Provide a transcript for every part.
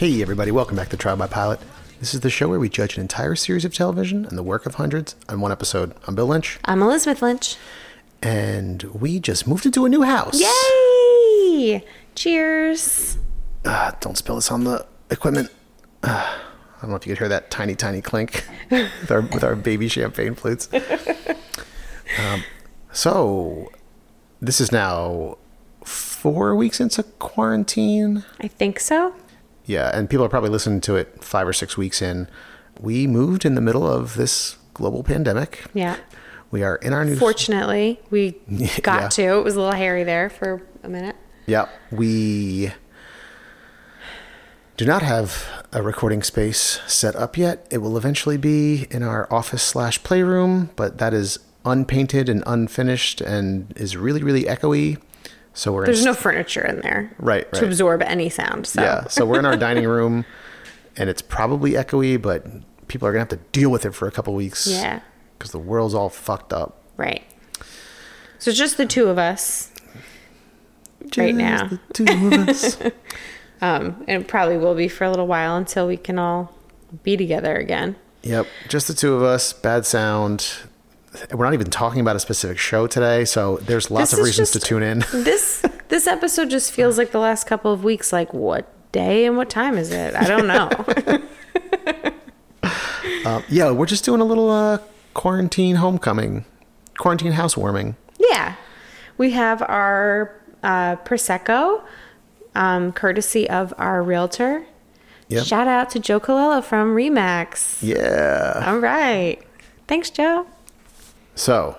Hey, everybody, welcome back to Trial by Pilot. This is the show where we judge an entire series of television and the work of hundreds on one episode. I'm Bill Lynch, I'm Elizabeth Lynch. and we just moved into a new house. Yay! Cheers. Ah, don't spill this on the equipment. Ah, I don't know if you could hear that tiny, tiny clink with our, with our baby champagne flutes. Um, so, this is now four weeks into quarantine. I think so. Yeah, and people are probably listening to it five or six weeks in. We moved in the middle of this global pandemic. Yeah. We are in our new. Fortunately, we got Yeah. to. It was a little hairy there for a minute. Yeah, we do not have a recording space set up yet. It will eventually be in our office slash playroom, but that is unpainted and unfinished and is really, really echoey. So we're There's no furniture in there. Right, To absorb any sound. So. Yeah, so we're in our dining room, and it's probably echoey, but people are gonna have to deal with it for a couple weeks. Yeah. because the world's all fucked up. Right. So just the two of us. Right now. Just the two of us. Um, and it probably will be for a little while until we can all be together again. Yep, just the two of us. Bad sound. We're not even talking about a specific show today, so there's lots This of reasons to tune in. This this episode just feels like the last couple of weeks. Like what day and what time is it? I don't know. Uh, yeah, we're just doing a little uh, quarantine homecoming, quarantine housewarming. yeah, we have our uh, prosecco, um, courtesy of our realtor. Yep. Shout out to Joe Colella from Remax. Yeah. All right, thanks, Joe. So,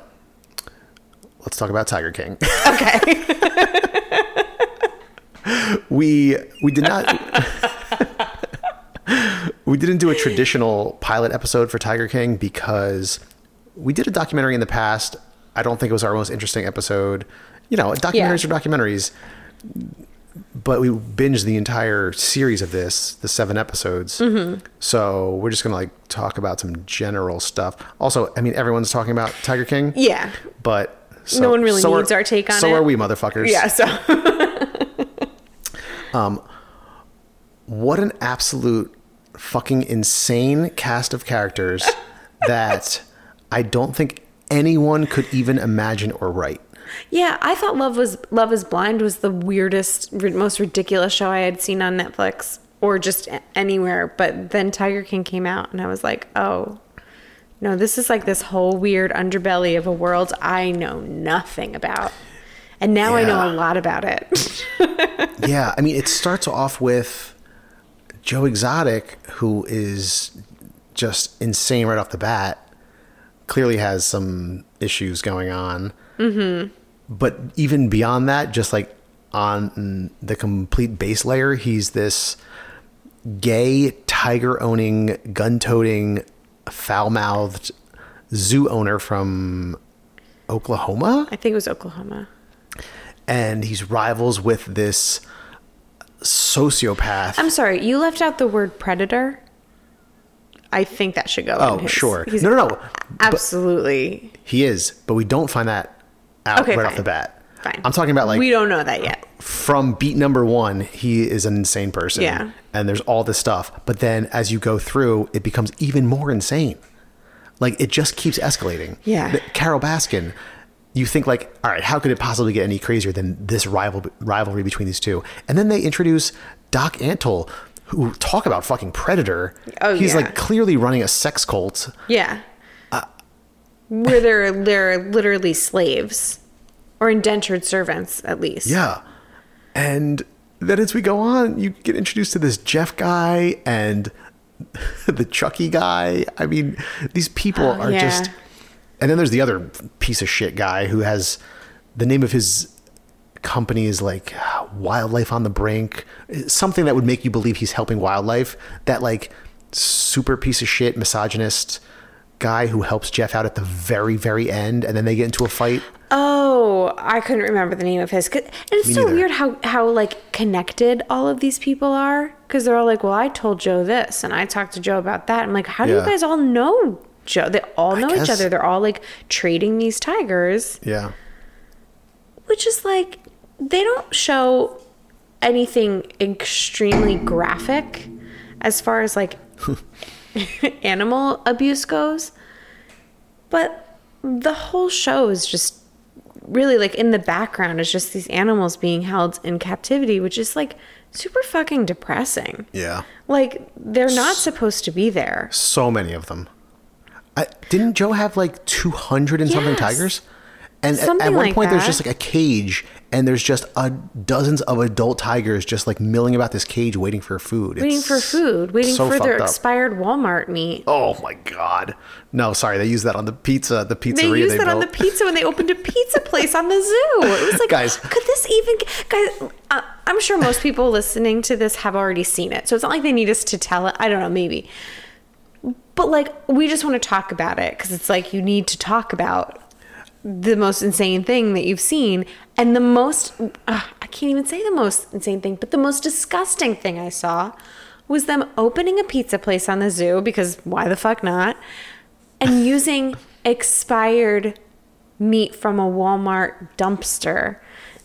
let's talk about Tiger King. Okay. we we did not we didn't do a traditional pilot episode for Tiger King because we did a documentary in the past. I don't think it was our most interesting episode. You know, documentaries Yeah. are documentaries. But we binged the entire series of this, the seven episodes. Mm-hmm. So we're just gonna like talk about some general stuff. Also, I mean, everyone's talking about Tiger King. yeah. But so, No one really so are- needs our take on so it. So are we, motherfuckers. Yeah. So um, what an absolute fucking insane cast of characters that I don't think anyone could even imagine or write. Yeah, I thought Love was Love Is Blind was the weirdest, most ridiculous show I had seen on Netflix or just anywhere. But then Tiger King came out, and I was like, oh. No, this is like this whole weird underbelly of a world I know nothing about. And now I know a lot about it. yeah, I mean, it starts off with Joe Exotic, who is just insane right off the bat. Clearly has some issues going on. Mm-hmm. But even beyond that, just like on the complete base layer, he's this gay, tiger owning, gun toting, foul mouthed zoo owner from Oklahoma I think it was Oklahoma. and he's rivals with this sociopath. I'm sorry, you left out the word predator. I think that should go. Oh, in his- sure. No, no, no. But Absolutely. he is, but we don't find that out Okay, right off the bat. Fine. I'm talking about like we don't know that yet. from beat number one, he is an insane person. Yeah. And there's all this stuff. But then as you go through, it becomes even more insane. Like it just keeps escalating. Yeah. The- Carole Baskin, you think like, all right, how could it possibly get any crazier than this rival rivalry between these two? And then they introduce Doc Antle, who talk about fucking predator. Oh, He's yeah. like clearly running a sex cult. Yeah. Where they're they're literally slaves or indentured servants at least. Yeah. And then as we go on, you get introduced to this Jeff guy and the Chucky guy. I mean, these people Oh, are yeah. just. And then there's the other piece of shit guy who has the name of his company is like wildlife on the brink, something that would make you believe he's helping wildlife. That like super piece of shit misogynist guy who helps Jeff out at the very very end, and then they get into a fight. Oh, I couldn't remember the name of his. 'Cause- And it's Me so neither. weird how how like connected all of these people are because they're all like, "Well, I told Joe this, and I talked to Joe about that." I'm like, "How do Yeah. you guys all know Joe? They all know each other. They're all like trading these tigers." Yeah. which is like they don't show anything extremely graphic as far as like animal abuse goes but the whole show is just really like in the background is just these animals being held in captivity which is like super fucking depressing Yeah. like they're not supposed to be there So many of them. I, didn't Joe have like 200 and something tigers? And at- at, one like point, there's just like a cage, and there's just a dozens of adult tigers just like milling about this cage, waiting for food. waiting It's for food waiting so for their up. expired walmart meat Oh my god! No, sorry, they used that on the pizza, the pizzeria they they, used that on the pizza when they opened a pizza place on the zoo. It was like, Guys. could this even, guys? Uh, I'm sure most people listening to this have already seen it, so it's not like they need us to tell it. I don't know, maybe, but like we just want to talk about it because it's like you need to talk about the most insane thing that you've seen and the most uh, i can't even say the most insane thing but the most disgusting thing i saw was them opening a pizza place on the zoo because why the fuck not and using expired meat from a walmart dumpster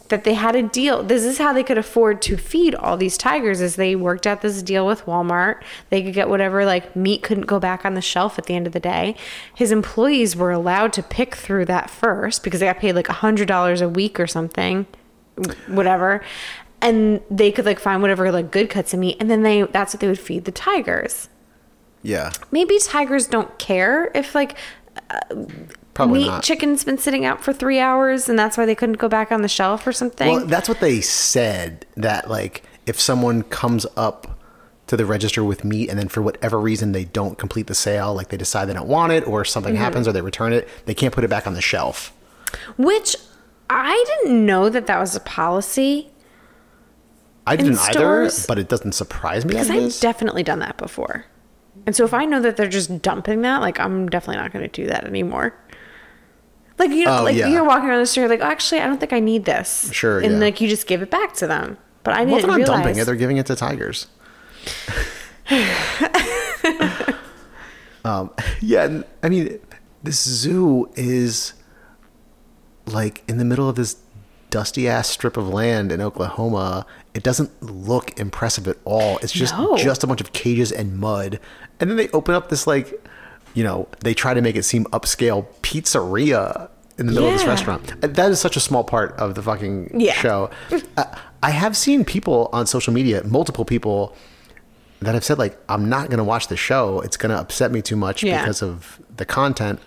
that they had a deal. This is how they could afford to feed all these tigers is they worked out this deal with walmart. They could get whatever like meat couldn't go back on the shelf at the end of the day. His employees were allowed to pick through that first because they got paid like a hundred dollars a week or something whatever. And they could like find whatever like good cuts of meat and then they that's what they would feed the tigers. Yeah, maybe tigers don't care if like uh, probably meat not. chicken's been sitting out for three hours and that's why they couldn't go back on the shelf or something Well, that's what they said. That like if someone comes up to the register with meat and then for whatever reason they don't complete the sale, like they decide they don't want it or something Mm-hmm. happens or they return it, they can't put it back on the shelf. which i didn't know that that was a policy I didn't either, but it doesn't surprise me because i've definitely done that before and so if i know that they're just dumping that like i'm definitely not going to do that anymore like you know Oh, like yeah. you're walking around the store like actually i don't think i need this Sure, and yeah. like you just give it back to them but i well, didn't they're not realize dumping it; they're giving it to tigers. um, yeah, I mean, this zoo is like in the middle of this dusty ass strip of land in Oklahoma. It doesn't look impressive at all. It's just No. just a bunch of cages and mud, and then they open up this like, you know, they try to make it seem upscale pizzeria in the middle of this restaurant. Uh, That is such a small part of the fucking Yeah. show. Uh, I have seen people on social media, multiple people that have said like, "I'm not going to watch the show. It's going to upset me too much Yeah. because of the content,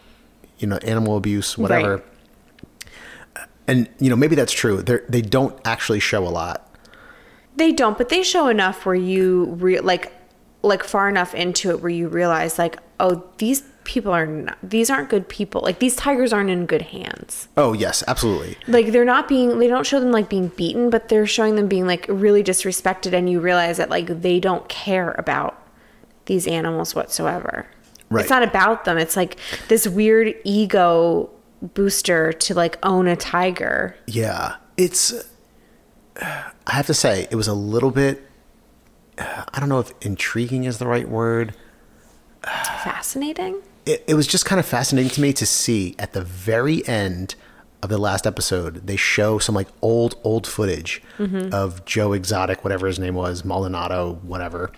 you know, animal abuse, whatever." Right. And you know, maybe that's true. They they don't actually show a lot. They don't, but they show enough where you re- like like far enough into it where you realize like, oh, these people are not these aren't good people. Like these tigers aren't in good hands. Oh yes, absolutely. Like they're not being they don't show them like being beaten, but they're showing them being like really disrespected and you realize that like they don't care about these animals whatsoever. Right. It's not about them. It's like this weird ego booster to like own a tiger. Yeah, it's. I have to say, it was a little bit. I don't know if intriguing is the right word. Fascinating. it, it was just kind of fascinating to me to see at the very end of the last episode they show some like old old footage mm-hmm. of joe exotic whatever his name was maldonado whatever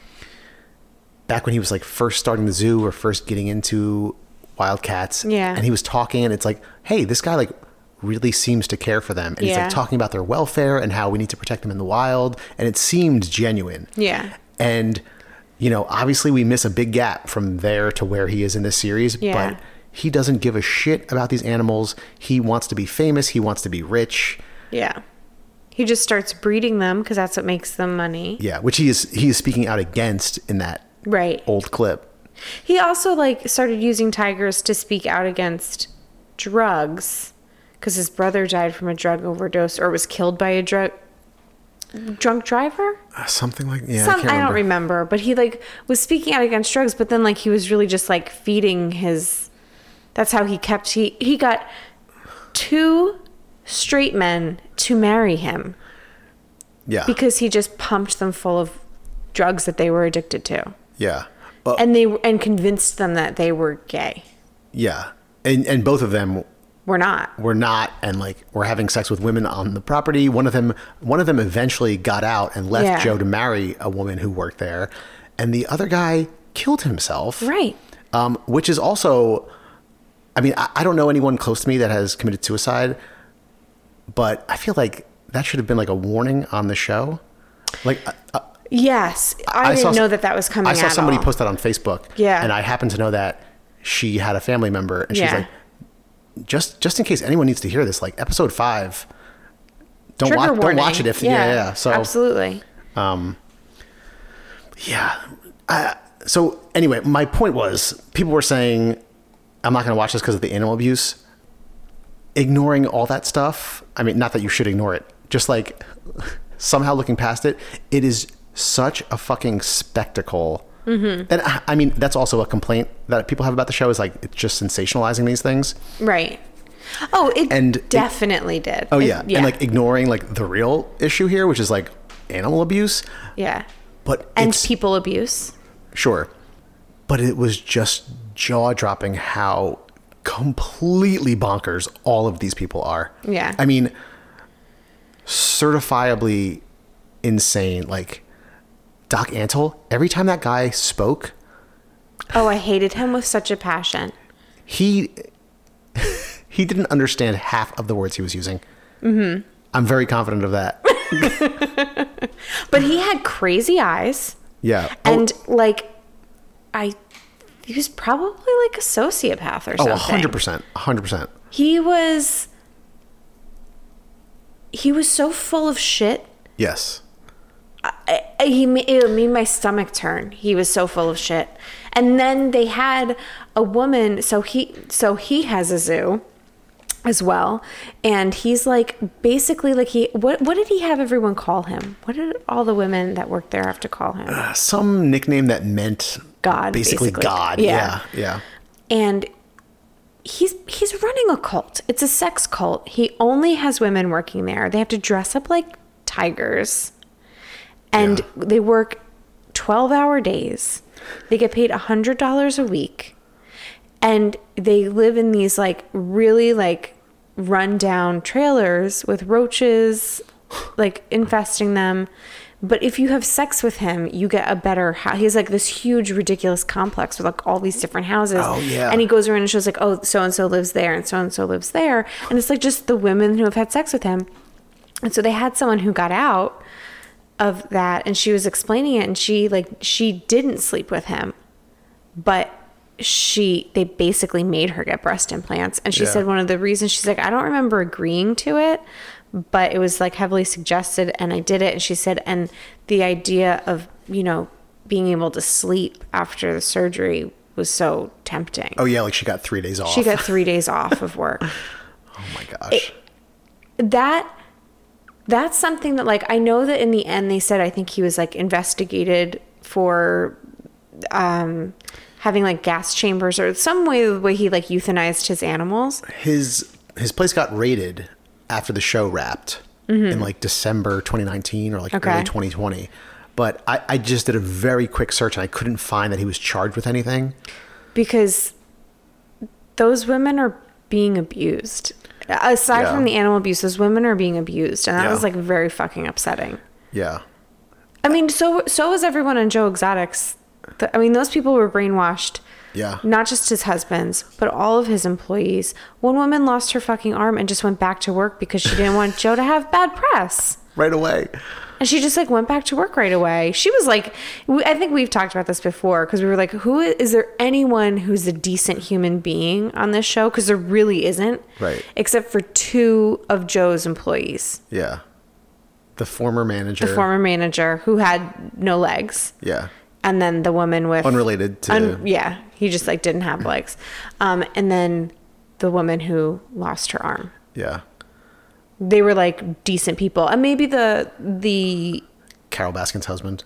back when he was like first starting the zoo or first getting into wildcats Yeah. and he was talking and it's like hey this guy like really seems to care for them and he's like talking about their welfare and how we need to protect them in the wild and it seemed genuine Yeah. and you know, obviously we miss a big gap from there to where he is in this series, Yeah. but he doesn't give a shit about these animals. He wants to be famous, he wants to be rich. Yeah. He just starts breeding them because that's what makes them money. Yeah, which he is he is speaking out against in that Right. old clip. He also like started using tigers to speak out against drugs because his brother died from a drug overdose or was killed by a drug drunk driver. Uh, something like yeah. Some, I, I, don't remember, but he like was speaking out against drugs, but then like he was really just like feeding his. That's how he kept he he got two straight men to marry him Yeah. because he just pumped them full of drugs that they were addicted to, yeah. And they and convinced them that they were gay. yeah. And and both of them We're not. We're not and like we're having sex with women on the property. One of them one of them eventually got out and left Yeah. Joe to marry a woman who worked there. And the other guy killed himself. Right. Um, which is also I mean, I, I don't know anyone close to me that has committed suicide, but I feel like that should have been like a warning on the show. Like uh, Yes, I, saw didn't know that that was coming. I saw somebody all. post that on Facebook. Yeah. And I happen to know that she had a family member and she's Yeah. like, just just in case anyone needs to hear this, like episode five, don't Trigger watch don't watch it if yeah, yeah. So absolutely. Um, yeah. I, so anyway, my point was people were saying I'm not going to watch this because of the animal abuse. Ignoring all that stuff. I mean, not that you should ignore it. Just like somehow looking past it, it is such a fucking spectacle. Mm-hmm. And I- I mean, that's also a complaint that people have about the show is like it's just sensationalizing these things. Right. Oh, it And it- definitely did. Oh It- yeah. and like ignoring like the real issue here, which is like animal abuse. yeah, But and it's, people abuse. Sure. But it was just jaw dropping how completely bonkers all of these people are. Yeah. I mean, certifiably insane. Like, Doc Antle, every time that guy spoke, Oh, I hated him with such a passion. he he didn't understand half of the words he was using. Mm-hmm. I'm very confident of that. But he had crazy eyes, Yeah. Oh, and like, I, he was probably like a sociopath or oh, something. 100%. 100%. He was. He was so full of shit. Yes. I- he it made my stomach turn. He was so full of shit. And then they had a woman. So he so he has a zoo as well, and he's like basically like he what what did he have everyone call him? What did all the women that worked there have to call him? Uh, some nickname that meant God, basically, basically. God. Yeah. Yeah. Yeah. and he's he's running a cult. It's a sex cult. He only has women working there. They have to dress up like tigers. And Yeah. they work 12-hour days. They get paid $100 a week. And they live in these like really like rundown trailers with roaches like infesting them. But if you have sex with him, you get a better house. He has like this huge, ridiculous complex with like all these different houses. Oh, yeah. And he goes around and shows like, oh, so and so lives there and so and so lives there. And it's like just the women who have had sex with him. And so they had someone who got out of that and she was explaining it and she like she didn't sleep with him. But she they basically made her get breast implants and she Yeah. said one of the reasons she's like I don't remember agreeing to it but it was like heavily suggested and I did it and she said and the idea of you know being able to sleep after the surgery was so tempting. Oh yeah, like she got three days off. She got 3 days off of work. oh my gosh. that that's something that like I know that in the end they said I think he was like investigated for um having like gas chambers or some way the way he like euthanized his animals. his his place got raided after the show wrapped in like December 2019 or like Mm-hmm. Okay. early 2020. But I, I just did a very quick search and I couldn't find that he was charged with anything. because those women are being abused. Aside Yeah. from the animal abuses, women are being abused, and that Yeah. was like very fucking upsetting. Yeah. I mean, so so was everyone on Joe Exotics. I mean, those people were brainwashed. Yeah. Not just his husbands, but all of his employees. One woman lost her fucking arm and just went back to work because she didn't want Joe to have bad press. Right away. And she just like went back to work right away. She was like, I think we've talked about this before because we were like, who is, is there anyone who's a decent human being on this show? Because there really isn't, Right. Except for two of Joe's employees, Yeah. The former manager. the former manager who had no legs, Yeah. and then the woman with Unrelated to Un- yeah, he just like didn't have legs, um, and then the woman who lost her arm. Yeah. They were like decent people, and maybe the the Carole Baskin's husband.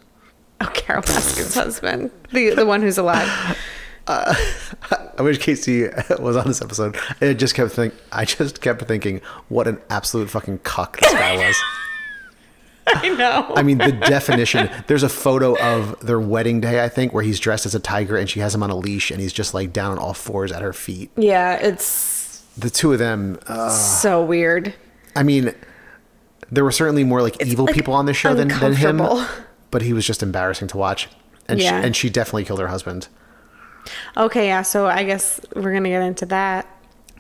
oh Carole Baskin's husband, the the one who's alive. I wish Casey was on this episode. I just kept think. I just kept thinking, what an absolute fucking cuck this guy was. I know. I mean, the definition. There's a photo of their wedding day, I think, where he's dressed as a tiger and she has him on a leash and he's just like down on all fours at her feet. yeah, it's The two of them. Uh, so weird. I mean, there were certainly more like evil like, people on the show than, than him, but he was just embarrassing to watch. And Yeah. she, and she definitely killed her husband. Okay, yeah. So I guess we're gonna get into that.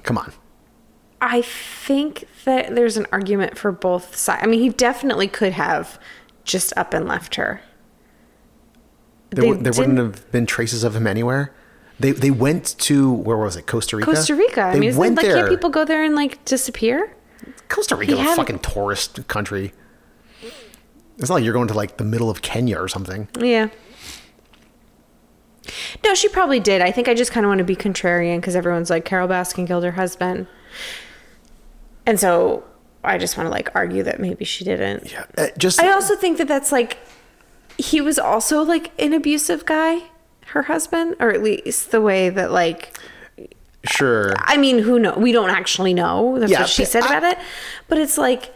Come on. I think that there's an argument for both sides. I mean, he definitely could have just up and left her. There, w- there wouldn't have been traces of him anywhere. They they went to where was it? Costa Rica. Costa Rica. I mean, went like, there. can't people go there and like disappear? Costa Rica's He a fucking tourist country. It's not like you're going to like the middle of Kenya or something. Yeah. No, she probably did. I think I just kind of want to be contrarian because everyone's like Carole Baskin killed her husband, and so I just want to like argue that maybe she didn't. Yeah. Uh, just I also think that that's like he was also like an abusive guy, her husband, or at least the way that like sure. I mean, who know? We don't actually know. That's Yeah, what she said I- about it. But it's like,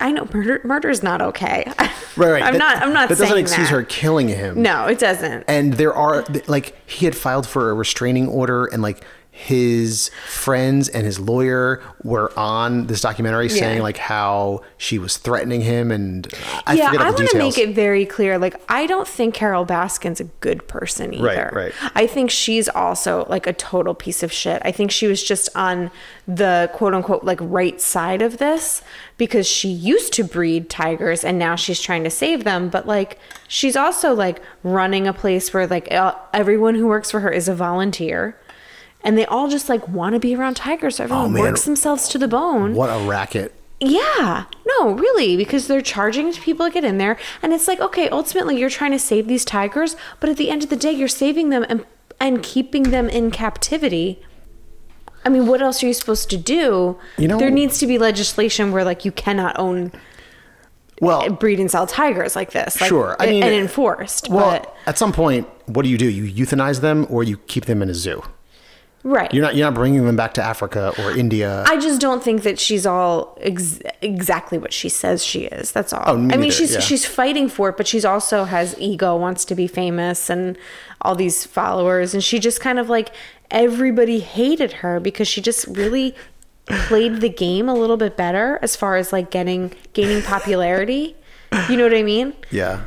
I know murder. Murder is not okay. Right, right. I'm That- not. I'm not That doesn't excuse that. her killing him. No, it doesn't. And there are like he had filed for a restraining order, and like his friends and his lawyer were on this documentary saying like how she was threatening him, and I yeah, I want to make it very clear. Like, I don't think Carole Baskin's a good person either. right. right. I think she's also like a total piece of shit. I think she was just on the quote unquote like right side of this because she used to breed tigers and now she's trying to save them. But like, she's also like running a place where like everyone who works for her is a volunteer. And they all just like want to be around tigers. So oh, everyone Oh, works themselves to the bone. what a racket! Yeah, no, really, because they're charging people to get in there, and it's like, okay, ultimately you're trying to save these tigers, but at the end of the day, you're saving them and and keeping them in captivity. I mean, what else are you supposed to do? You know- there needs to be legislation where like you cannot own, Well, breed and sell tigers like this. Like, Sure, I mean- and enforced. well, but at some point, what do you do? You euthanize them, or you keep them in a zoo. Right, You're not you're not bringing them back to Africa or India. I just don't think that she's all ex- exactly what she says she is. That's all. Oh, me I mean, she's yeah. she's fighting for it, but she's also has ego, wants to be famous, and all these followers, and she just kind of like everybody hated her because she just really played the game a little bit better as far as like getting gaining popularity. You know what I mean? yeah.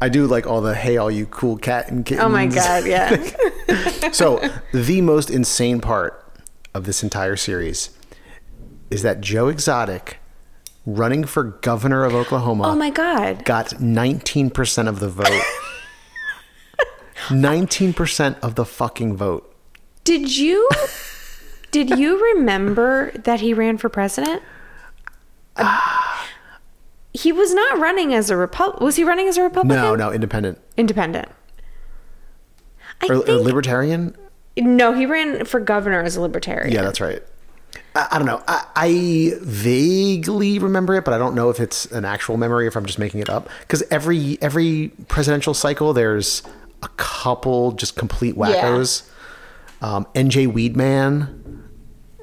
I do like all the hey, all you cool cat and kittens. Oh my god, yeah. so the most insane part of this entire series is that Joe Exotic, running for governor of Oklahoma, oh my god. got 19% of the vote. 19% of the fucking vote. Did you did you remember that he ran for president? Uh, he was not running as a Repub. Was he running as a Republican? No, no, independent. Independent. I Or, or libertarian? no. He ran for governor as a libertarian. Yeah, that's right. I, I don't know. I, I vaguely remember it, but I don't know if it's an actual memory or if I'm just making it up. Because every every presidential cycle, there's a couple just complete wackos. Um, NJ Weedman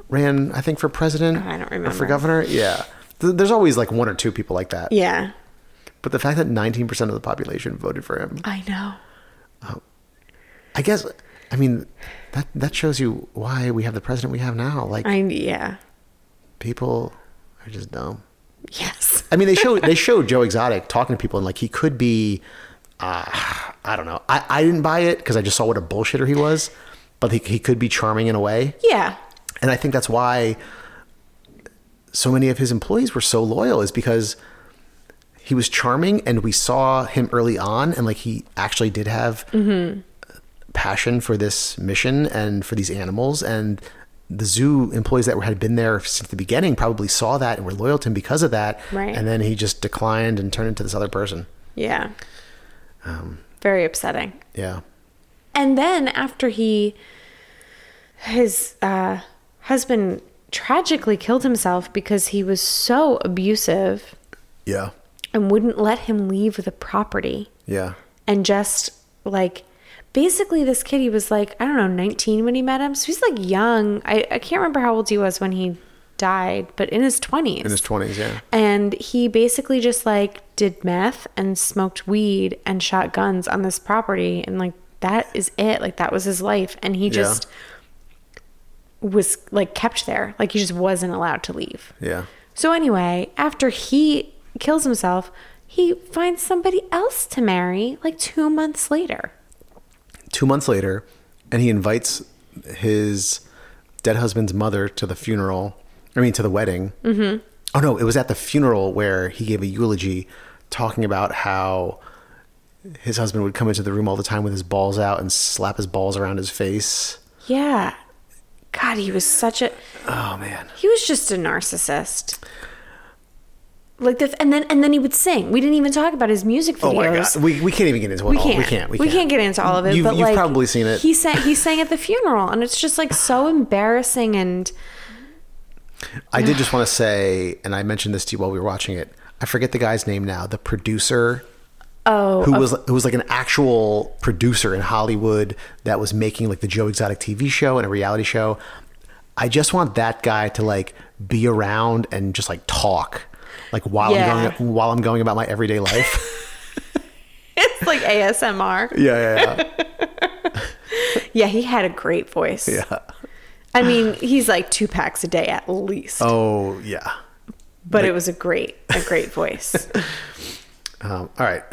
ran, I think, for president. I don't Or for governor. Yeah. Th- There's always like one or two people like that. Yeah. But the fact that 19% of the population voted for him, I know. I guess, I mean, that that shows you why we have the president we have now. Like, I yeah. people are just dumb. Yes. I mean, they show they showed Joe Exotic talking to people, and like he could be, uh, I don't know. I, I didn't buy it because I just saw what a bullshitter he was, but he, he could be charming in a way, Yeah. and I think that's why so many of his employees were so loyal is because he was charming, and we saw him early on, and like he actually did have passion for this mission and for these animals and the zoo employees that had been there since the beginning probably saw that and were loyal to him because of that Right. and then he just declined and turned into this other person Yeah. Um, Very upsetting. yeah And then after he, his uh, husband tragically killed himself because he was so abusive Yeah. and wouldn't let him leave the property. Yeah. and just like basically this kid he was like i don't know 19 when he met him. So he's like young. I, I can't remember how old he was when he died but in his 20s In his 20s, yeah. and he basically just like did meth and smoked weed and shot guns on this property. And like that is it. Like that was his life. And he just was like kept there like he just wasn't allowed to leave Yeah. so anyway after he kills himself he finds somebody else to marry like two months later Two months later, and he invites his dead husband's mother to the funeral. I mean, to the wedding. Mm-hmm. Oh, no, it was at the funeral where he gave a eulogy talking about how his husband would come into the room all the time with his balls out and slap his balls around his face. yeah god he was such a Oh, man. he was just a narcissist like the and then and then he would sing we didn't even talk about his music videos Oh, my God. We, we can't even get into it we all. can't. We can't. We can't. get into all of it. You've, but you've like, probably seen it. He sang. He sang at the funeral, and it's just like so embarrassing. And I did just want to say, and I mentioned this to you while we were watching it. I forget the guy's name now. The producer oh, who was who was like an actual producer in Hollywood that was making like the Joe Exotic TV show and a reality show. I just want that guy to like be around and just like talk, like while Yeah. I'm going while I'm going about my everyday life. it's like ASMR. yeah, yeah, Yeah, yeah, he had a great voice. yeah. yeah. I mean, he's like two packs a day at least. Oh yeah. but it was a great, a great voice. Um, all right.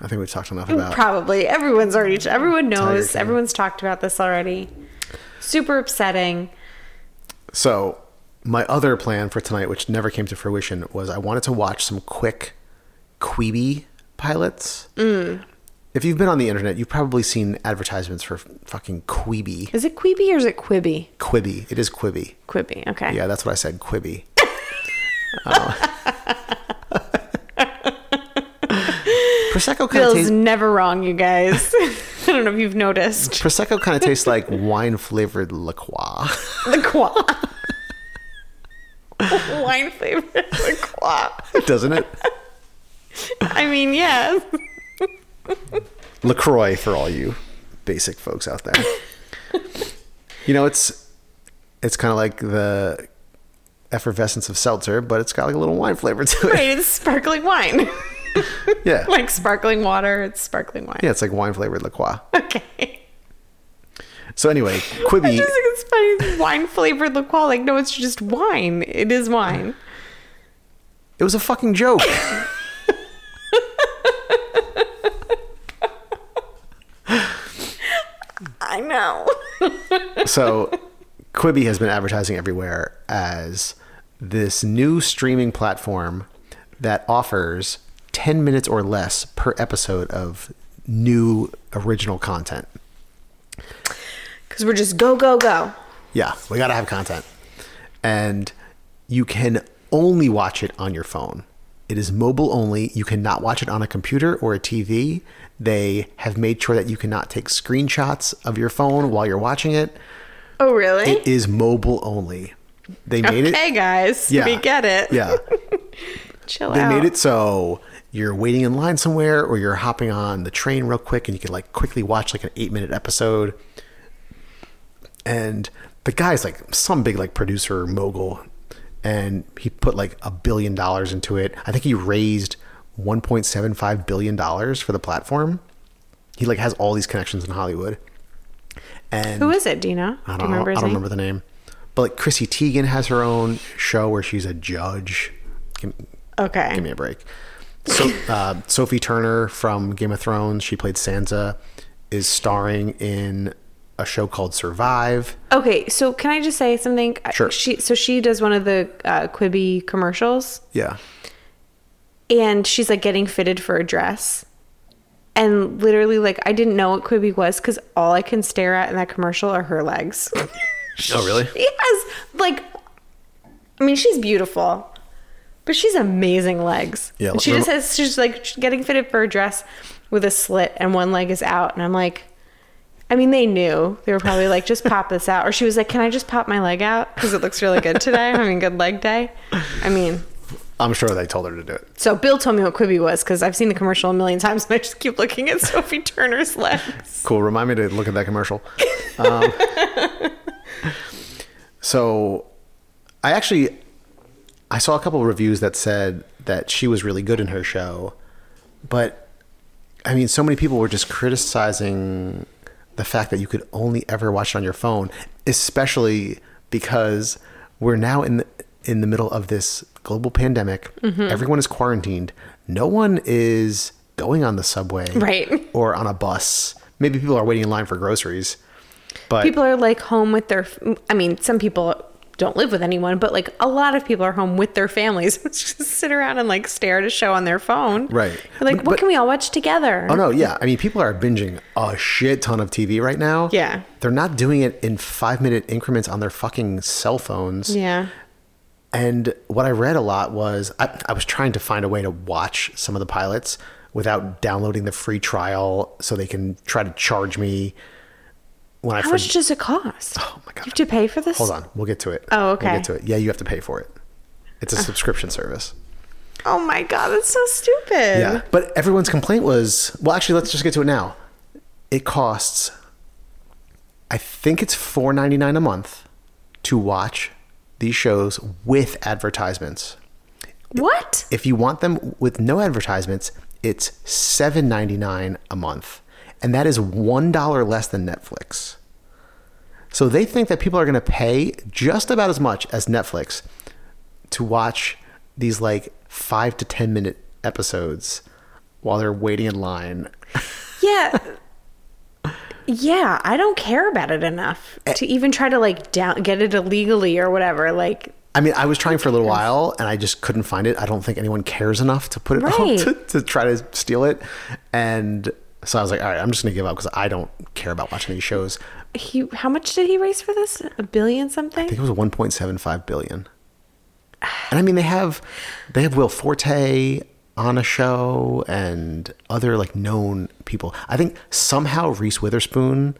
I think we've talked enough about. Probably everyone's already. Everyone knows. Everyone's talked about this already. Super upsetting. So, my other plan for tonight, which never came to fruition, was I wanted to watch some quick Quibi pilots. Mm. If you've been on the internet, you've probably seen advertisements for fucking Quibi. Is it Queeby or is it Quibby? Quibby. It is Quibby. Quibby. Okay. Yeah, that's what I said. Quibby. Uh, Prosecco kind of tastes. never wrong, you guys. I don't know if you've noticed. Prosecco kind of tastes like wine flavored La Croix. The qua. Wine flavored the qua. Doesn't it? I mean, yes. LaCroix for all you basic folks out there. you know, it's it's kind of like the effervescence of seltzer, but it's got like a little wine flavor to it. Right, it's sparkling wine. Yeah. like sparkling water, it's sparkling wine. yeah, it's like wine flavored La Croix. Okay. So anyway, I Quibi, just think it's funny. Wine flavored liqueur. Like, no, it's just wine. It is wine. it was a fucking joke. I know. so Quibi has been advertising everywhere as this new streaming platform that offers 10 minutes or less per episode of new original content. Because we're just go, go, go. Yeah, we got to have content. And you can only watch it on your phone. It is mobile only. You cannot watch it on a computer or a TV. They have made sure that you cannot take screenshots of your phone while you're watching it. Oh, really? It is mobile only. They made okay, it. Hey, guys. Yeah. We get it. Yeah. Chill They out. made it so you're waiting in line somewhere or you're hopping on the train real quick and you can like quickly watch like an eight minute episode. And the guy's like some big like producer mogul and he put like a billion dollars into it. I think he raised 1.75 billion dollars for the platform. He like has all these connections in Hollywood. And Who is it? Do you know? I Do don't, you know, remember I don't name? remember the name. But like Chrissy Teigen has her own show where she's a judge. Give, Okay. give me a break. So uh, Sophie Turner from Game of Thrones, she played Sansa, is starring in a show called Survive. Okay, so can I just say something? Sure. She so she does one of the uh, Quibi commercials, Yeah. and she's like getting fitted for a dress, and literally like I didn't know what Quibi was because all I can stare at in that commercial are her legs. Oh really? she has like, I mean, she's beautiful, but she's amazing legs. Yeah, And she just has she's like getting fitted for a dress with a slit, and one leg is out, and I'm like. I mean, they knew. They were probably like, just pop this out. Or she was like, can I just pop my leg out? Because it looks really good today. I'm having good leg day. I mean, I'm sure they told her to do it. so Bill told me what Quibi was because I've seen the commercial a million times and I just keep looking at Sophie Turner's legs. Cool. Remind me to look at that commercial. Um, so, I actually I saw a couple of reviews that said that she was really good in her show, but I mean, so many people were just criticizing the fact that you could only ever watch it on your phone, especially because we're now in the, in the middle of this global pandemic. Mm-hmm. Everyone is quarantined. No one is going on the subway Right. or on a bus. Maybe people are waiting in line for groceries. But People are like home with their, I mean, some people don't live with anyone, but like a lot of people are home with their families. just sit around and like stare at a show on their phone. Right. They're like, But- what but- can we all watch together? Oh no, yeah. I mean, people are binging a shit ton of TV right now. Yeah. They're not doing it in five minute increments on their fucking cell phones. Yeah. And what I read a lot was I, I was trying to find a way to watch some of the pilots without downloading the free trial so they can try to charge me when I How much does it cost? Oh my God. You have to pay for this? Hold on, we'll get to it. Oh, okay. We'll get to it. Yeah, you have to pay for it. It's a uh. subscription service. Oh my God, that's so stupid. Yeah. But everyone's complaint was well, actually, let's just get to it now. It costs, I think it's four ninety nine a month to watch these shows with advertisements. What? If you want them with no advertisements, it's seven ninety nine a month, and that is one dollar less than Netflix. So they think that people are going to pay just about as much as Netflix to watch these like five to ten minute episodes while they're waiting in line. Yeah. yeah, I don't care about it enough Eh. to even try to like down get it illegally or whatever. Like, I mean, I was trying for a little while and I just couldn't find it. I don't think anyone cares enough to put it up Right. to, to try to steal it. And so I was like, all right, I'm just going to give up because I don't care about watching these shows. he, how much did he raise for this? A billion something? I think it was 1.75 billion. And I mean, they have they have Will Forte on a show and other like known people. I think somehow Reese Witherspoon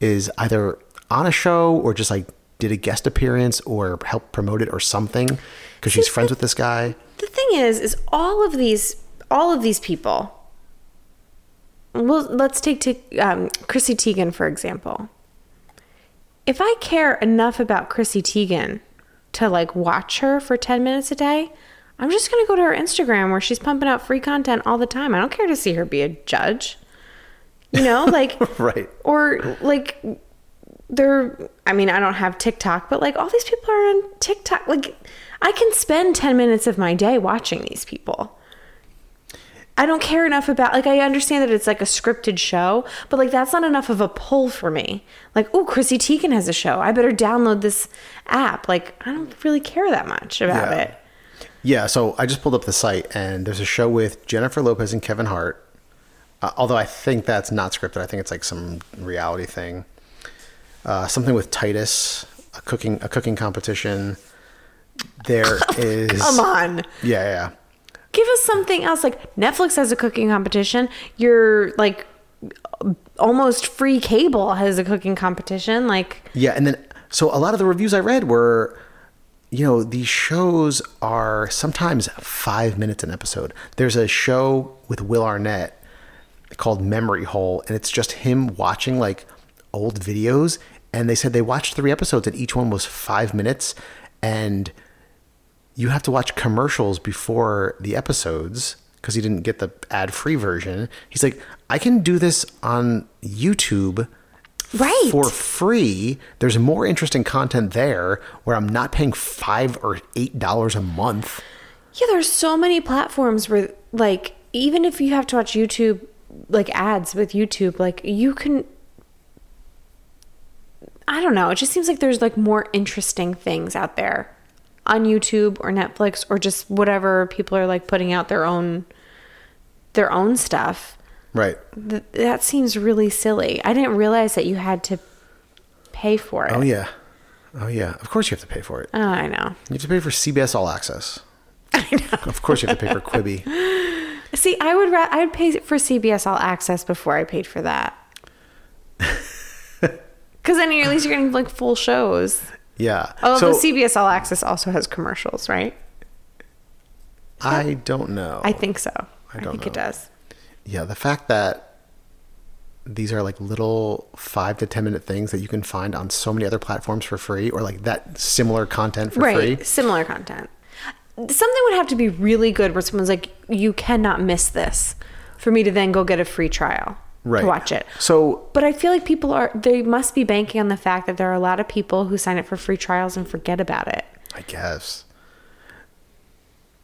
is either on a show or just like did a guest appearance or helped promote it or something because she's friends with this guy. the thing is, is all of these, all of these people. Well, let's take to um, Chrissy Teigen for example. If I care enough about Chrissy Teigen to like watch her for ten minutes a day, I'm just gonna go to her Instagram where she's pumping out free content all the time. I don't care to see her be a judge. You know, like Right. or like they're i mean i don't have tiktok but like all these people are on tiktok like i can spend 10 minutes of my day watching these people i don't care enough about like i understand that it's like a scripted show but like that's not enough of a pull for me like oh chrissy teigen has a show i better download this app like i don't really care that much about Yeah. it Yeah, so I just pulled up the site and there's a show with Jennifer Lopez and Kevin Hart. Uh, although I think that's not scripted. I think it's like some reality thing. Uh, something with Tituss, a cooking a cooking competition. There is come on Yeah, yeah. Give us something else like netflix has a cooking competition your like almost free cable has a cooking competition like Yeah, and then so a lot of the reviews I read were, you know, these shows are sometimes five minutes an episode. There's a show with Will Arnett called Memory Hole, and it's just him watching like old videos. And they said they watched three episodes, and each one was five minutes, and you have to watch commercials before the episodes because he didn't get the ad-free version. He's like, I can do this on YouTube Right. for free. There's more interesting content there where I'm not paying five or eight dollars a month. Yeah, there's so many platforms where like even if you have to watch YouTube like ads with YouTube, like you can I don't know, it just seems like there's like more interesting things out there on YouTube or Netflix or just whatever people are like putting out their own their own stuff. Right. Th- that seems really silly. I didn't realize that you had to pay for it. Oh yeah. Oh yeah. Of course you have to pay for it. Oh, I know. You have to pay for CBS All Access. I know. Of course you have to pay for Quibi. See, I would ra- I would pay for CBS All Access before I paid for that. Because then you're, at least you're getting like full shows. Yeah. Oh, so the CBS All Access also has commercials, right? I don't know. I think so. I, don't think it does. Yeah, the fact that these are like little five to ten minute things that you can find on so many other platforms for free, or like that similar content for right. free. Similar content. Something would have to be really good where someone's like, you cannot miss this for me to then go get a free trial Right. to watch it. So But I feel like people are, they must be banking on the fact that there are a lot of people who sign up for free trials and forget about it. I guess,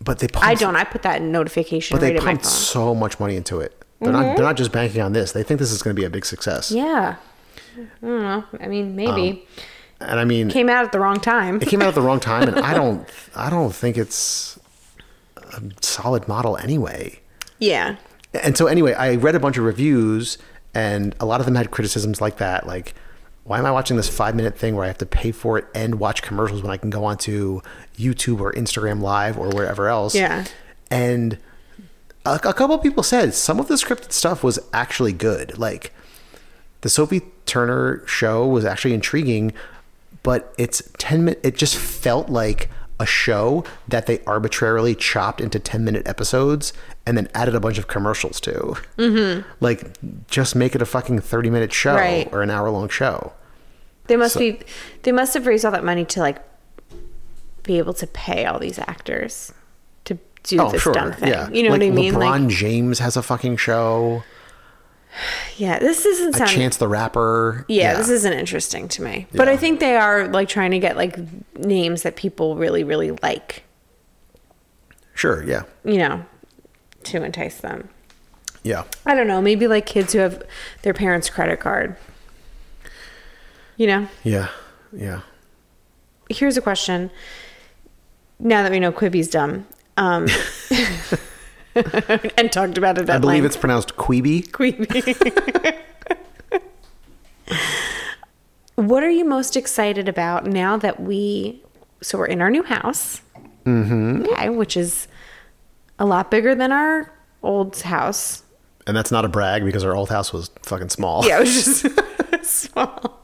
but they pump, I don't. I put that in notification But they right in my pumped so much money into it. They're not. Mm-hmm. They're not just banking on this. They think this is going to be a big success. Yeah. I don't know. I mean, maybe. Um, and I mean, Came out at the wrong time. it came out at the wrong time, and I don't. I don't think it's a solid model anyway. Yeah. And so anyway, I read a bunch of reviews, and a lot of them had criticisms like that, like. Why am I watching this five minute thing where I have to pay for it and watch commercials when I can go onto YouTube or Instagram Live or wherever else? Yeah. And a, a couple of people said some of the scripted stuff was actually good. Like the Sophie Turner show was actually intriguing, but it's 10 minutes. It just felt like a show that they arbitrarily chopped into 10 minute episodes and then added a bunch of commercials to. Mm-hmm. Like, just make it a fucking 30 minute show Right. or an hour long show. They must be. They must have raised all that money to like be able to pay all these actors to do Oh, this sure. dumb thing. Yeah. You know like, what I mean? LeBron Like, James has a fucking show. yeah, this doesn't A. Chance the Rapper. yeah, this isn't interesting to me. But Yeah. I think they are like trying to get like names that people really, really like. Sure. Yeah. You know, to entice them. Yeah. I don't know. Maybe like kids who have their parents' credit card. You know. Yeah. Yeah. here's a question. Now that we know Quibi's dumb, um, and talked about it I believe length. it's pronounced Queeby. Quibi. what are you most excited about now that we? So we're in our new house. Mm-hmm. Okay, which is a lot bigger than our old house. And that's not a brag because our old house was fucking small. Yeah, it was just small.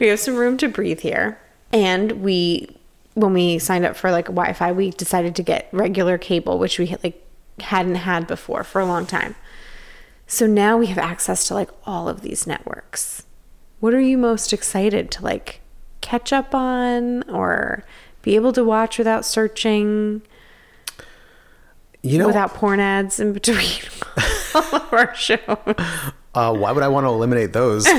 We have some room to breathe here. And we when we signed up for like Wi-Fi, we decided to get regular cable, which we had, like hadn't had before for a long time. So now we have access to like all of these networks. What are you most excited to like catch up on or be able to watch without searching, You know, without porn ads in between all of our shows? uh, why would I want to eliminate those?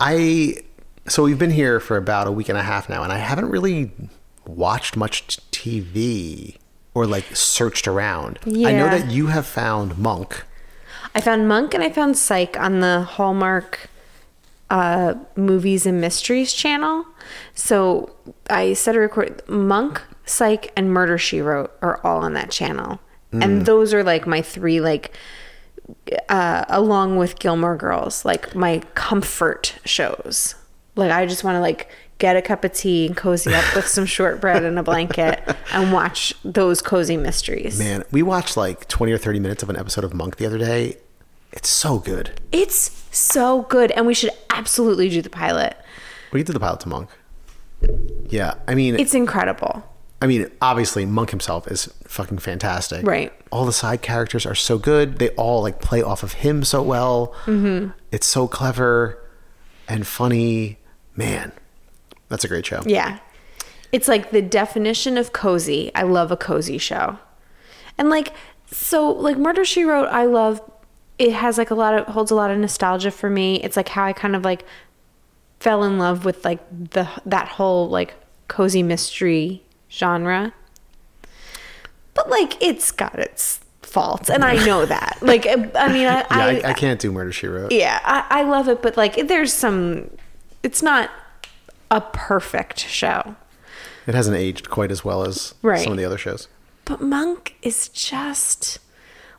I so we've been here for about a week and a half now, and I haven't really watched much TV or like searched around. I know that you have found Monk. I found Monk and I found Psych on the Hallmark uh, Movies and Mysteries channel. So I set a record. Monk, Psych, and Murder She Wrote are all on that channel, and those are like my three like. Uh, along with Gilmore Girls, like my comfort shows. Like I just want to like get a cup of tea and cozy up with some shortbread and a blanket and watch those cozy mysteries. Man, we watched like twenty or thirty minutes of an episode of Monk the other day. It's so good. It's so good, and we should absolutely do the pilot. We did the pilot to Monk. Yeah, I mean, It's incredible. I mean, obviously, Monk himself is fucking fantastic. Right. All the side characters are so good. They all like play off of him so well. Mm-hmm. It's so clever and funny. Man, that's a great show. Yeah. It's like the definition of cozy. I love a cozy show. And like so like Murder She Wrote, I love it has like a lot of holds a lot of nostalgia for me. It's like how I kind of like fell in love with like the that whole like cozy mystery genre. But like it's got its faults and I know that. Like I mean I Yeah, I, I can't do Murder She Wrote. yeah, I, I love it, but like there's some it's not a perfect show. It hasn't aged quite as well as Right. some of the other shows. But Monk is just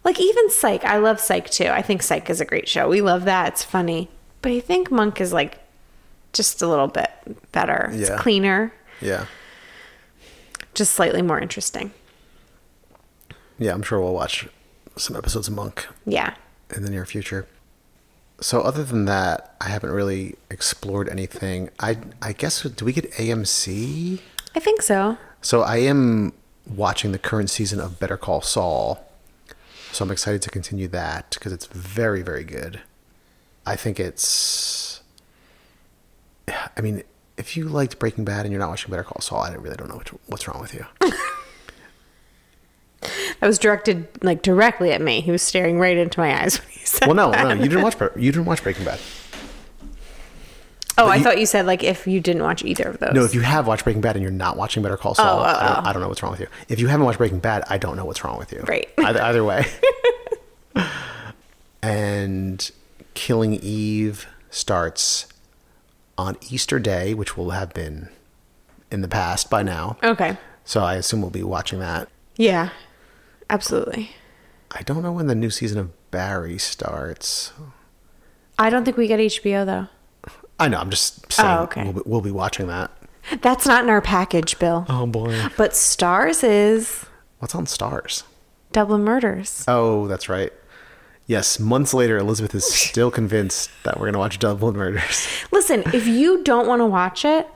like even Psych. I love Psych too. I think Psych is a great show. We love that. It's funny. But I think Monk is like just a little bit better. It's cleaner, Yeah, just slightly more interesting. yeah. I'm sure we'll watch some episodes of Monk Yeah. in the near future. So other than that, I haven't really explored anything. I I guess do we get AMC? I think so. So I am watching the current season of Better Call Saul. So I'm excited to continue that because it's very very good. I think it's I mean, if you liked Breaking Bad and you're not watching Better Call Saul, I really don't know what, what's wrong with you. That was directed like directly at me. He was staring right into my eyes when he said. well, no, that. no, you didn't watch you didn't watch Breaking Bad. Oh, I you- thought you said like if you didn't watch either of those. No, if you have watched Breaking Bad and you're not watching Better Call Saul, Oh, oh, I, don't, oh. I don't know what's wrong with you. If you haven't watched Breaking Bad, I don't know what's wrong with you. Right. Either, either way. and Killing Eve starts on Easter Day, which will have been in the past by now. Okay. So I assume we'll be watching that. Yeah. Absolutely. I don't know when the new season of Barry starts. I don't think we get HBO though. I know. I'm just saying Oh, okay. we'll, be, we'll be watching that. That's not in our package, Bill. Oh boy. But Starz is What's on Starz? Dublin Murders. Oh, that's right. Yes, months later, Elizabeth is still convinced that we're going to watch Dublin Murders. Listen, if you don't want to watch it,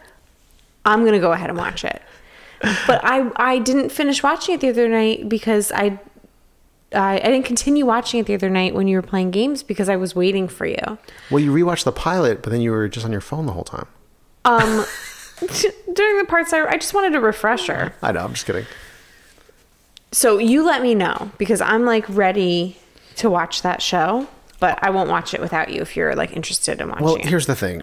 I'm going to go ahead and watch it. But I I didn't finish watching it the other night because I I, I didn't continue watching it the other night when you were playing games because I was waiting for you. Well, you rewatched the pilot, but then you were just on your phone the whole time. Um during the parts I I just wanted a refresher. I know, I'm just kidding. So you let me know because I'm like ready to watch that show, but I won't watch it without you if you're like interested in watching Well, it. here's the thing.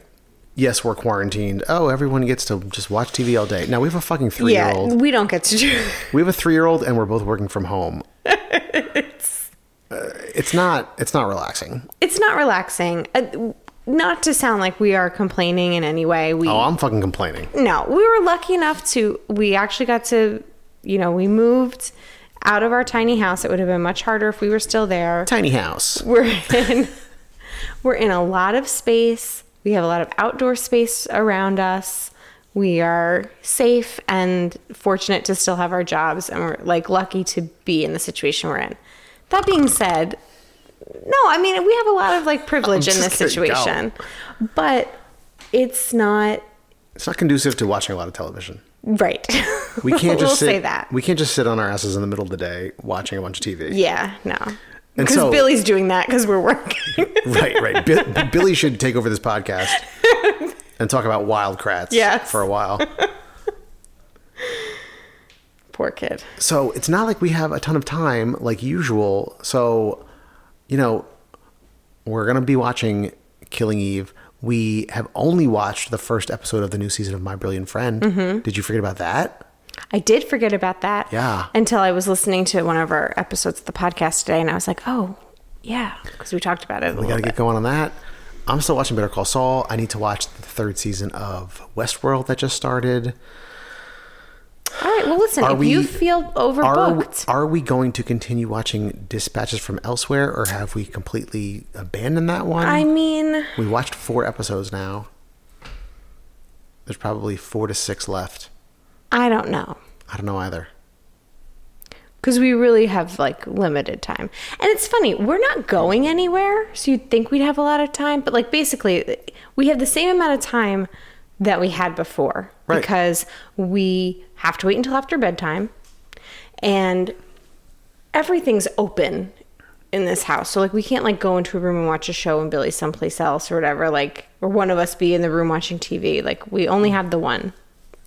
Yes, we're quarantined. Oh, everyone gets to just watch TV all day. Now we have a fucking three year yeah, old. we don't get to do We have a three year old, and we're both working from home. Uh, it's not. It's not relaxing. It's not relaxing. Uh, not to sound like we are complaining in any way. We Oh, I'm fucking complaining. no, we were lucky enough to. We actually got to, you know, we moved out of our tiny house. It would have been much harder if we were still there. Tiny house. We're in. we're in a lot of space. We have a lot of outdoor space around us. We are safe and fortunate to still have our jobs, and we're like lucky to be in the situation we're in. That being said, no, I mean we have a lot of like privilege in this situation, but it's not It's not conducive to watching a lot of television. Right. We can't just we'll sit, say that. We can't just sit on our asses in the middle of the day watching a bunch of TV. yeah, no, because so- Billy's doing that because we're working. right, right. Bi- Billy should take over this podcast and talk about Wild Kratts Yes. for a while. Poor kid. So it's not like we have a ton of time like usual. So, you know, we're going to be watching Killing Eve. We have only watched the first episode of the new season of My Brilliant Friend. Mm-hmm. Did you forget about that? I did forget about that. Yeah. Until I was listening to one of our episodes of the podcast today, and I was like, oh, yeah, because we talked about it. A We got to get going on that. I'm still watching Better Call Saul. I need to watch the third season of Westworld that just started. All right. Well, listen. Are if we- you feel Are, overbooked, are we going to continue watching Dispatches from Elsewhere or have we completely abandoned that one? I mean, We watched four episodes now. There's probably four to six left. I don't know. I don't know either. Because we really have like limited time. And it's funny, we're not going anywhere. So you'd think we'd have a lot of time. But like basically, we have the same amount of time that we had before. Right. Because we have to wait until after bedtime. And everything's open in this house. So like we can't like go into a room and watch a show and Billy someplace else or whatever. Like, or one of us be in the room watching TV. Like we only mm. have the one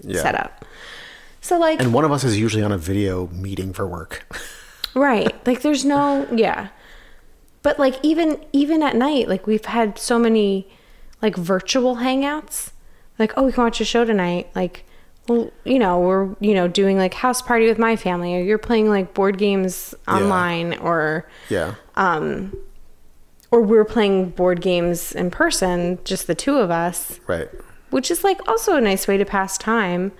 Yeah. set up. So like And one of us is usually on a video meeting for work. right like there's no yeah but like even even at night like we've had so many like virtual hangouts like oh we can watch a show tonight like well you know we're you know doing like house party with my family or you're playing like board games online or yeah. Um, or we're playing board games in person just the two of us Right. which is like also a nice way to pass time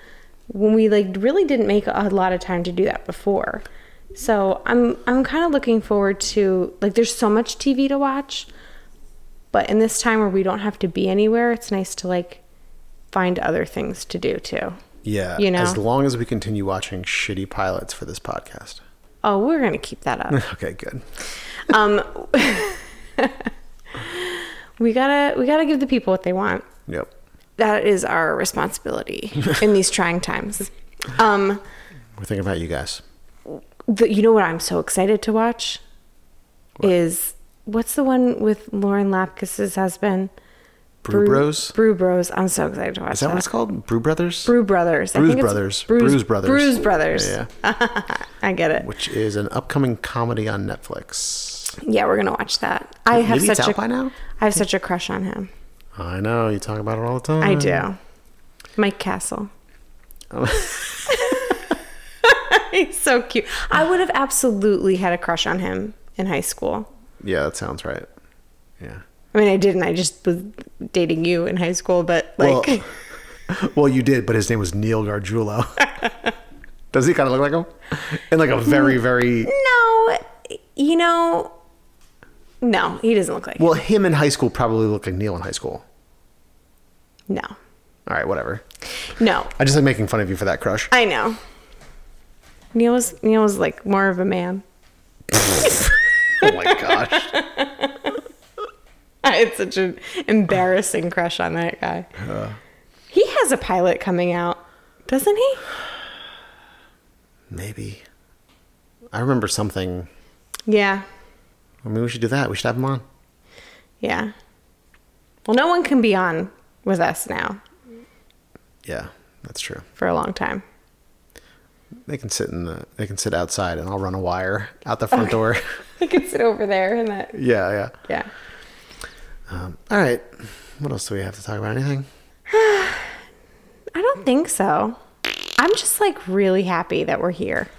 when we like really didn't make a lot of time to do that before. So I'm I'm kind of looking forward to like there's so much TV to watch, but in this time where we don't have to be anywhere, it's nice to like find other things to do too. Yeah. You know? As long as we continue watching shitty pilots for this podcast. Oh, we're gonna keep that up. Okay, good. um, we gotta we gotta give the people what they want. Yep. That is our responsibility in these trying times. Um, We're thinking about you guys. the, you know what I'm so excited to watch is what's the one with Lauren Lapkus's husband? Brew Bros. Brew Bros. I'm so excited to watch Is that what it's called? Brew Brothers? Brew Brothers. I think Brothers. Bruise, Bruise Brothers. Bruise Brothers. Yeah, yeah. I get it. Which is an upcoming comedy on Netflix. Yeah, we're gonna watch that. I have Maybe it's out a by now? I have such a crush on him. I know you talk about it all the time. I do. Mike Castle. Oh. He's so cute. I would have absolutely had a crush on him in high school. Yeah, that sounds right. Yeah. I mean, I didn't. I just was dating you in high school, but like, Well, well, you did, but his name was Neil Gargiulo. Does he kind of look like him? In like a very, very no, you know, no, he doesn't look like. well, him in high school probably looked like Neil in high school. no, All right, whatever. no. I just like making fun of you for that crush. I know. Neil was Neil was like more of a man. oh my gosh. I had such an embarrassing crush on that guy. he has a pilot coming out, doesn't he? Maybe. I remember something. Yeah, I mean, we should do that. We should have him on. yeah. Well, no one can be on with us now Yeah, that's true. for a long time. They can sit in the. They can sit outside, and I'll run a wire out the front door. they can sit over there and that. yeah, yeah. Yeah. Um, all right. What else do we have to talk about? Anything? I don't think so. I'm just like really happy that we're here.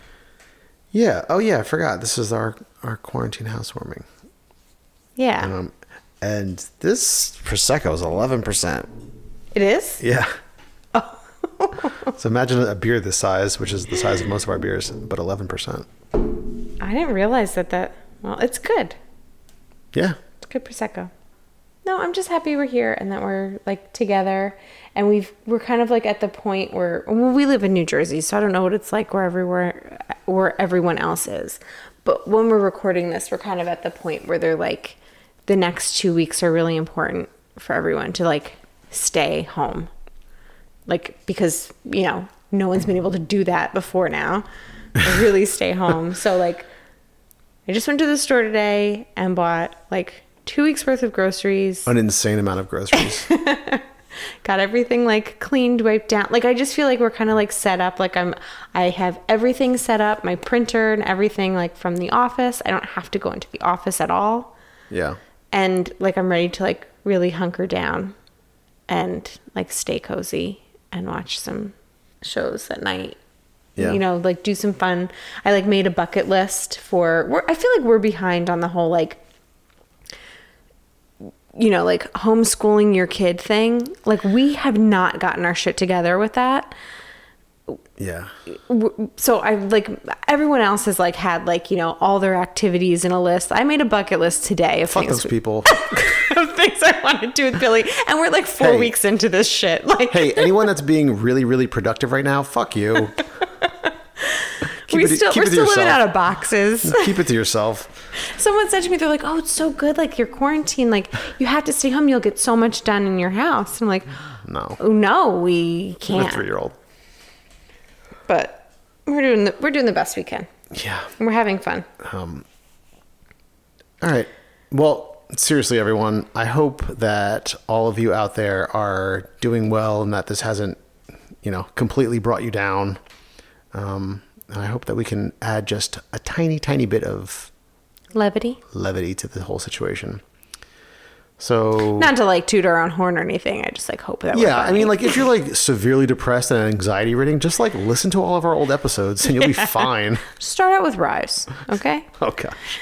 Yeah. Oh, yeah. I forgot. This is our our quarantine housewarming. Yeah. Um, and this prosecco is eleven percent. it is? Yeah. so imagine a beer this size, which is the size of most of our beers, but eleven percent. I didn't realize that that well, it's good. Yeah. It's good prosecco. No, I'm just happy we're here and that we're like together and we've we're kind of like at the point where well, we live in New Jersey, so I don't know what it's like where everywhere where everyone else is. But when we're recording this, we're kind of at the point where they're like the next 2 weeks are really important for everyone to like stay home. Like because, you know, no one's been able to do that before now. really stay home. So like I just went to the store today and bought like two weeks worth of groceries. An insane amount of groceries. Got everything like cleaned, wiped down. Like I just feel like we're kind of like set up. Like I'm, I have everything set up, my printer and everything like from the office. I don't have to go into the office at all. yeah. And like I'm ready to like really hunker down and like stay cozy and watch some shows at night. Yeah. You know, like do some fun. I like made a bucket list for. We're, I feel like we're behind on the whole like you know, like homeschooling your kid thing. Like we have not gotten our shit together with that. Yeah. So I like everyone else has like had like, you know, all their activities in a list. I made a bucket list today of Fuck things, those people. of things I want to do with Billy. And we're like four Hey. weeks into this shit. Like hey, anyone that's being really, really productive right now, fuck you. Keep we it- still we're still living yourself. out of boxes. Keep it to yourself. Someone said to me, they're like, "Oh, it's so good. Like you're quarantined. Like you have to stay home. You'll get so much done in your house." I'm like, No. "Oh no, we I'm a can't." three year old. But we're doing the, we're doing the best we can. Yeah. And we're having fun. Um. All right. Well, seriously, everyone, I hope that all of you out there are doing well and that this hasn't, you know, completely brought you down. Um, and I hope that we can add just a tiny, tiny bit of Levity. levity to the whole situation. So, Not to like toot our own horn or anything. I just like hope that. yeah, I mean, like if you're like severely depressed and anxiety ridden, just like listen to all of our old episodes and you'll be fine. start out with Rise, okay? Oh gosh,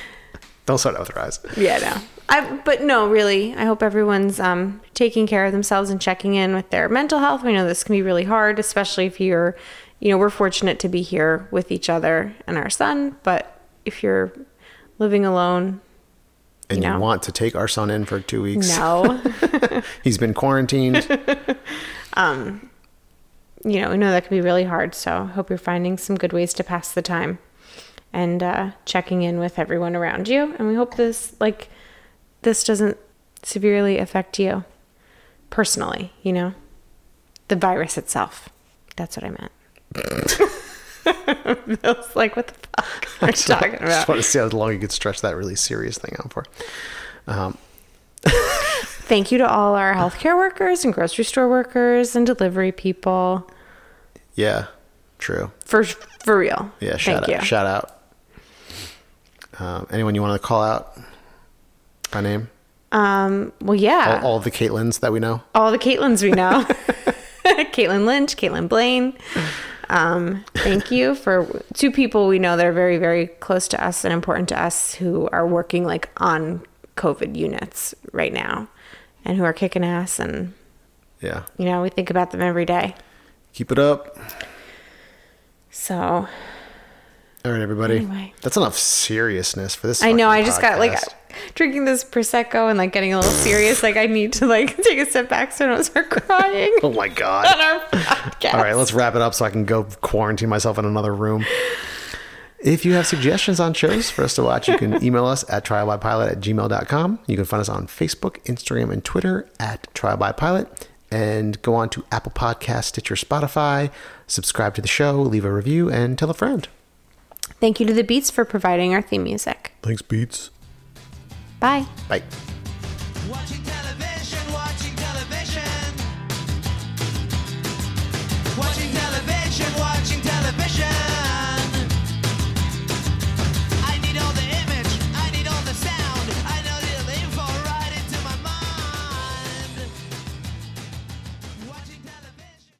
don't start out with Rise. Yeah, no. I, but no, really, I hope everyone's um, taking care of themselves and checking in with their mental health. We know this can be really hard, especially if you're, you know, we're fortunate to be here with each other and our son. But if you're living alone, And You want to take our son in for two weeks? no, He's been quarantined. you know, we know that can be really hard. So I hope you're finding some good ways to pass the time and uh, checking in with everyone around you. And we hope this, like, this doesn't severely affect you personally, you know? The virus itself. That's what I meant. Bill's like, what the fuck are you talking just about? want to see how long you could stretch that really serious thing out for. Um, Thank you to all our healthcare workers and grocery store workers and delivery people. yeah, true. For for real. Yeah, shout Thank out. you. Shout out. Um, anyone you want to call out by name? Um, well, yeah. All, all the Caitlins that we know. all the Caitlins we know. Caitlin Lynch, Caitlin Blaine. Um, thank you for two people we know that are very, very close to us and important to us who are working like on COVID units right now and who are kicking ass. And, Yeah. you know, we think about them every day. Keep it up. So All right, everybody. Anyway. That's enough seriousness for this. I know I just got like. Drinking this Prosecco and like getting a little serious. Like I need to like take a step back so I don't start crying Oh my god. on our podcast. All right, let's wrap it up so I can go quarantine myself in another room. If you have suggestions on shows for us to watch, you can email us at trialbypilot at gmail.com. You can find us on Facebook, Instagram, and Twitter at Trial by Pilot. And go on to Apple Podcasts, Stitcher, Spotify, subscribe to the show, leave a review, and tell a friend. Thank you to the Beats for providing our theme music. Thanks, Beats. Bye. Bye. Watching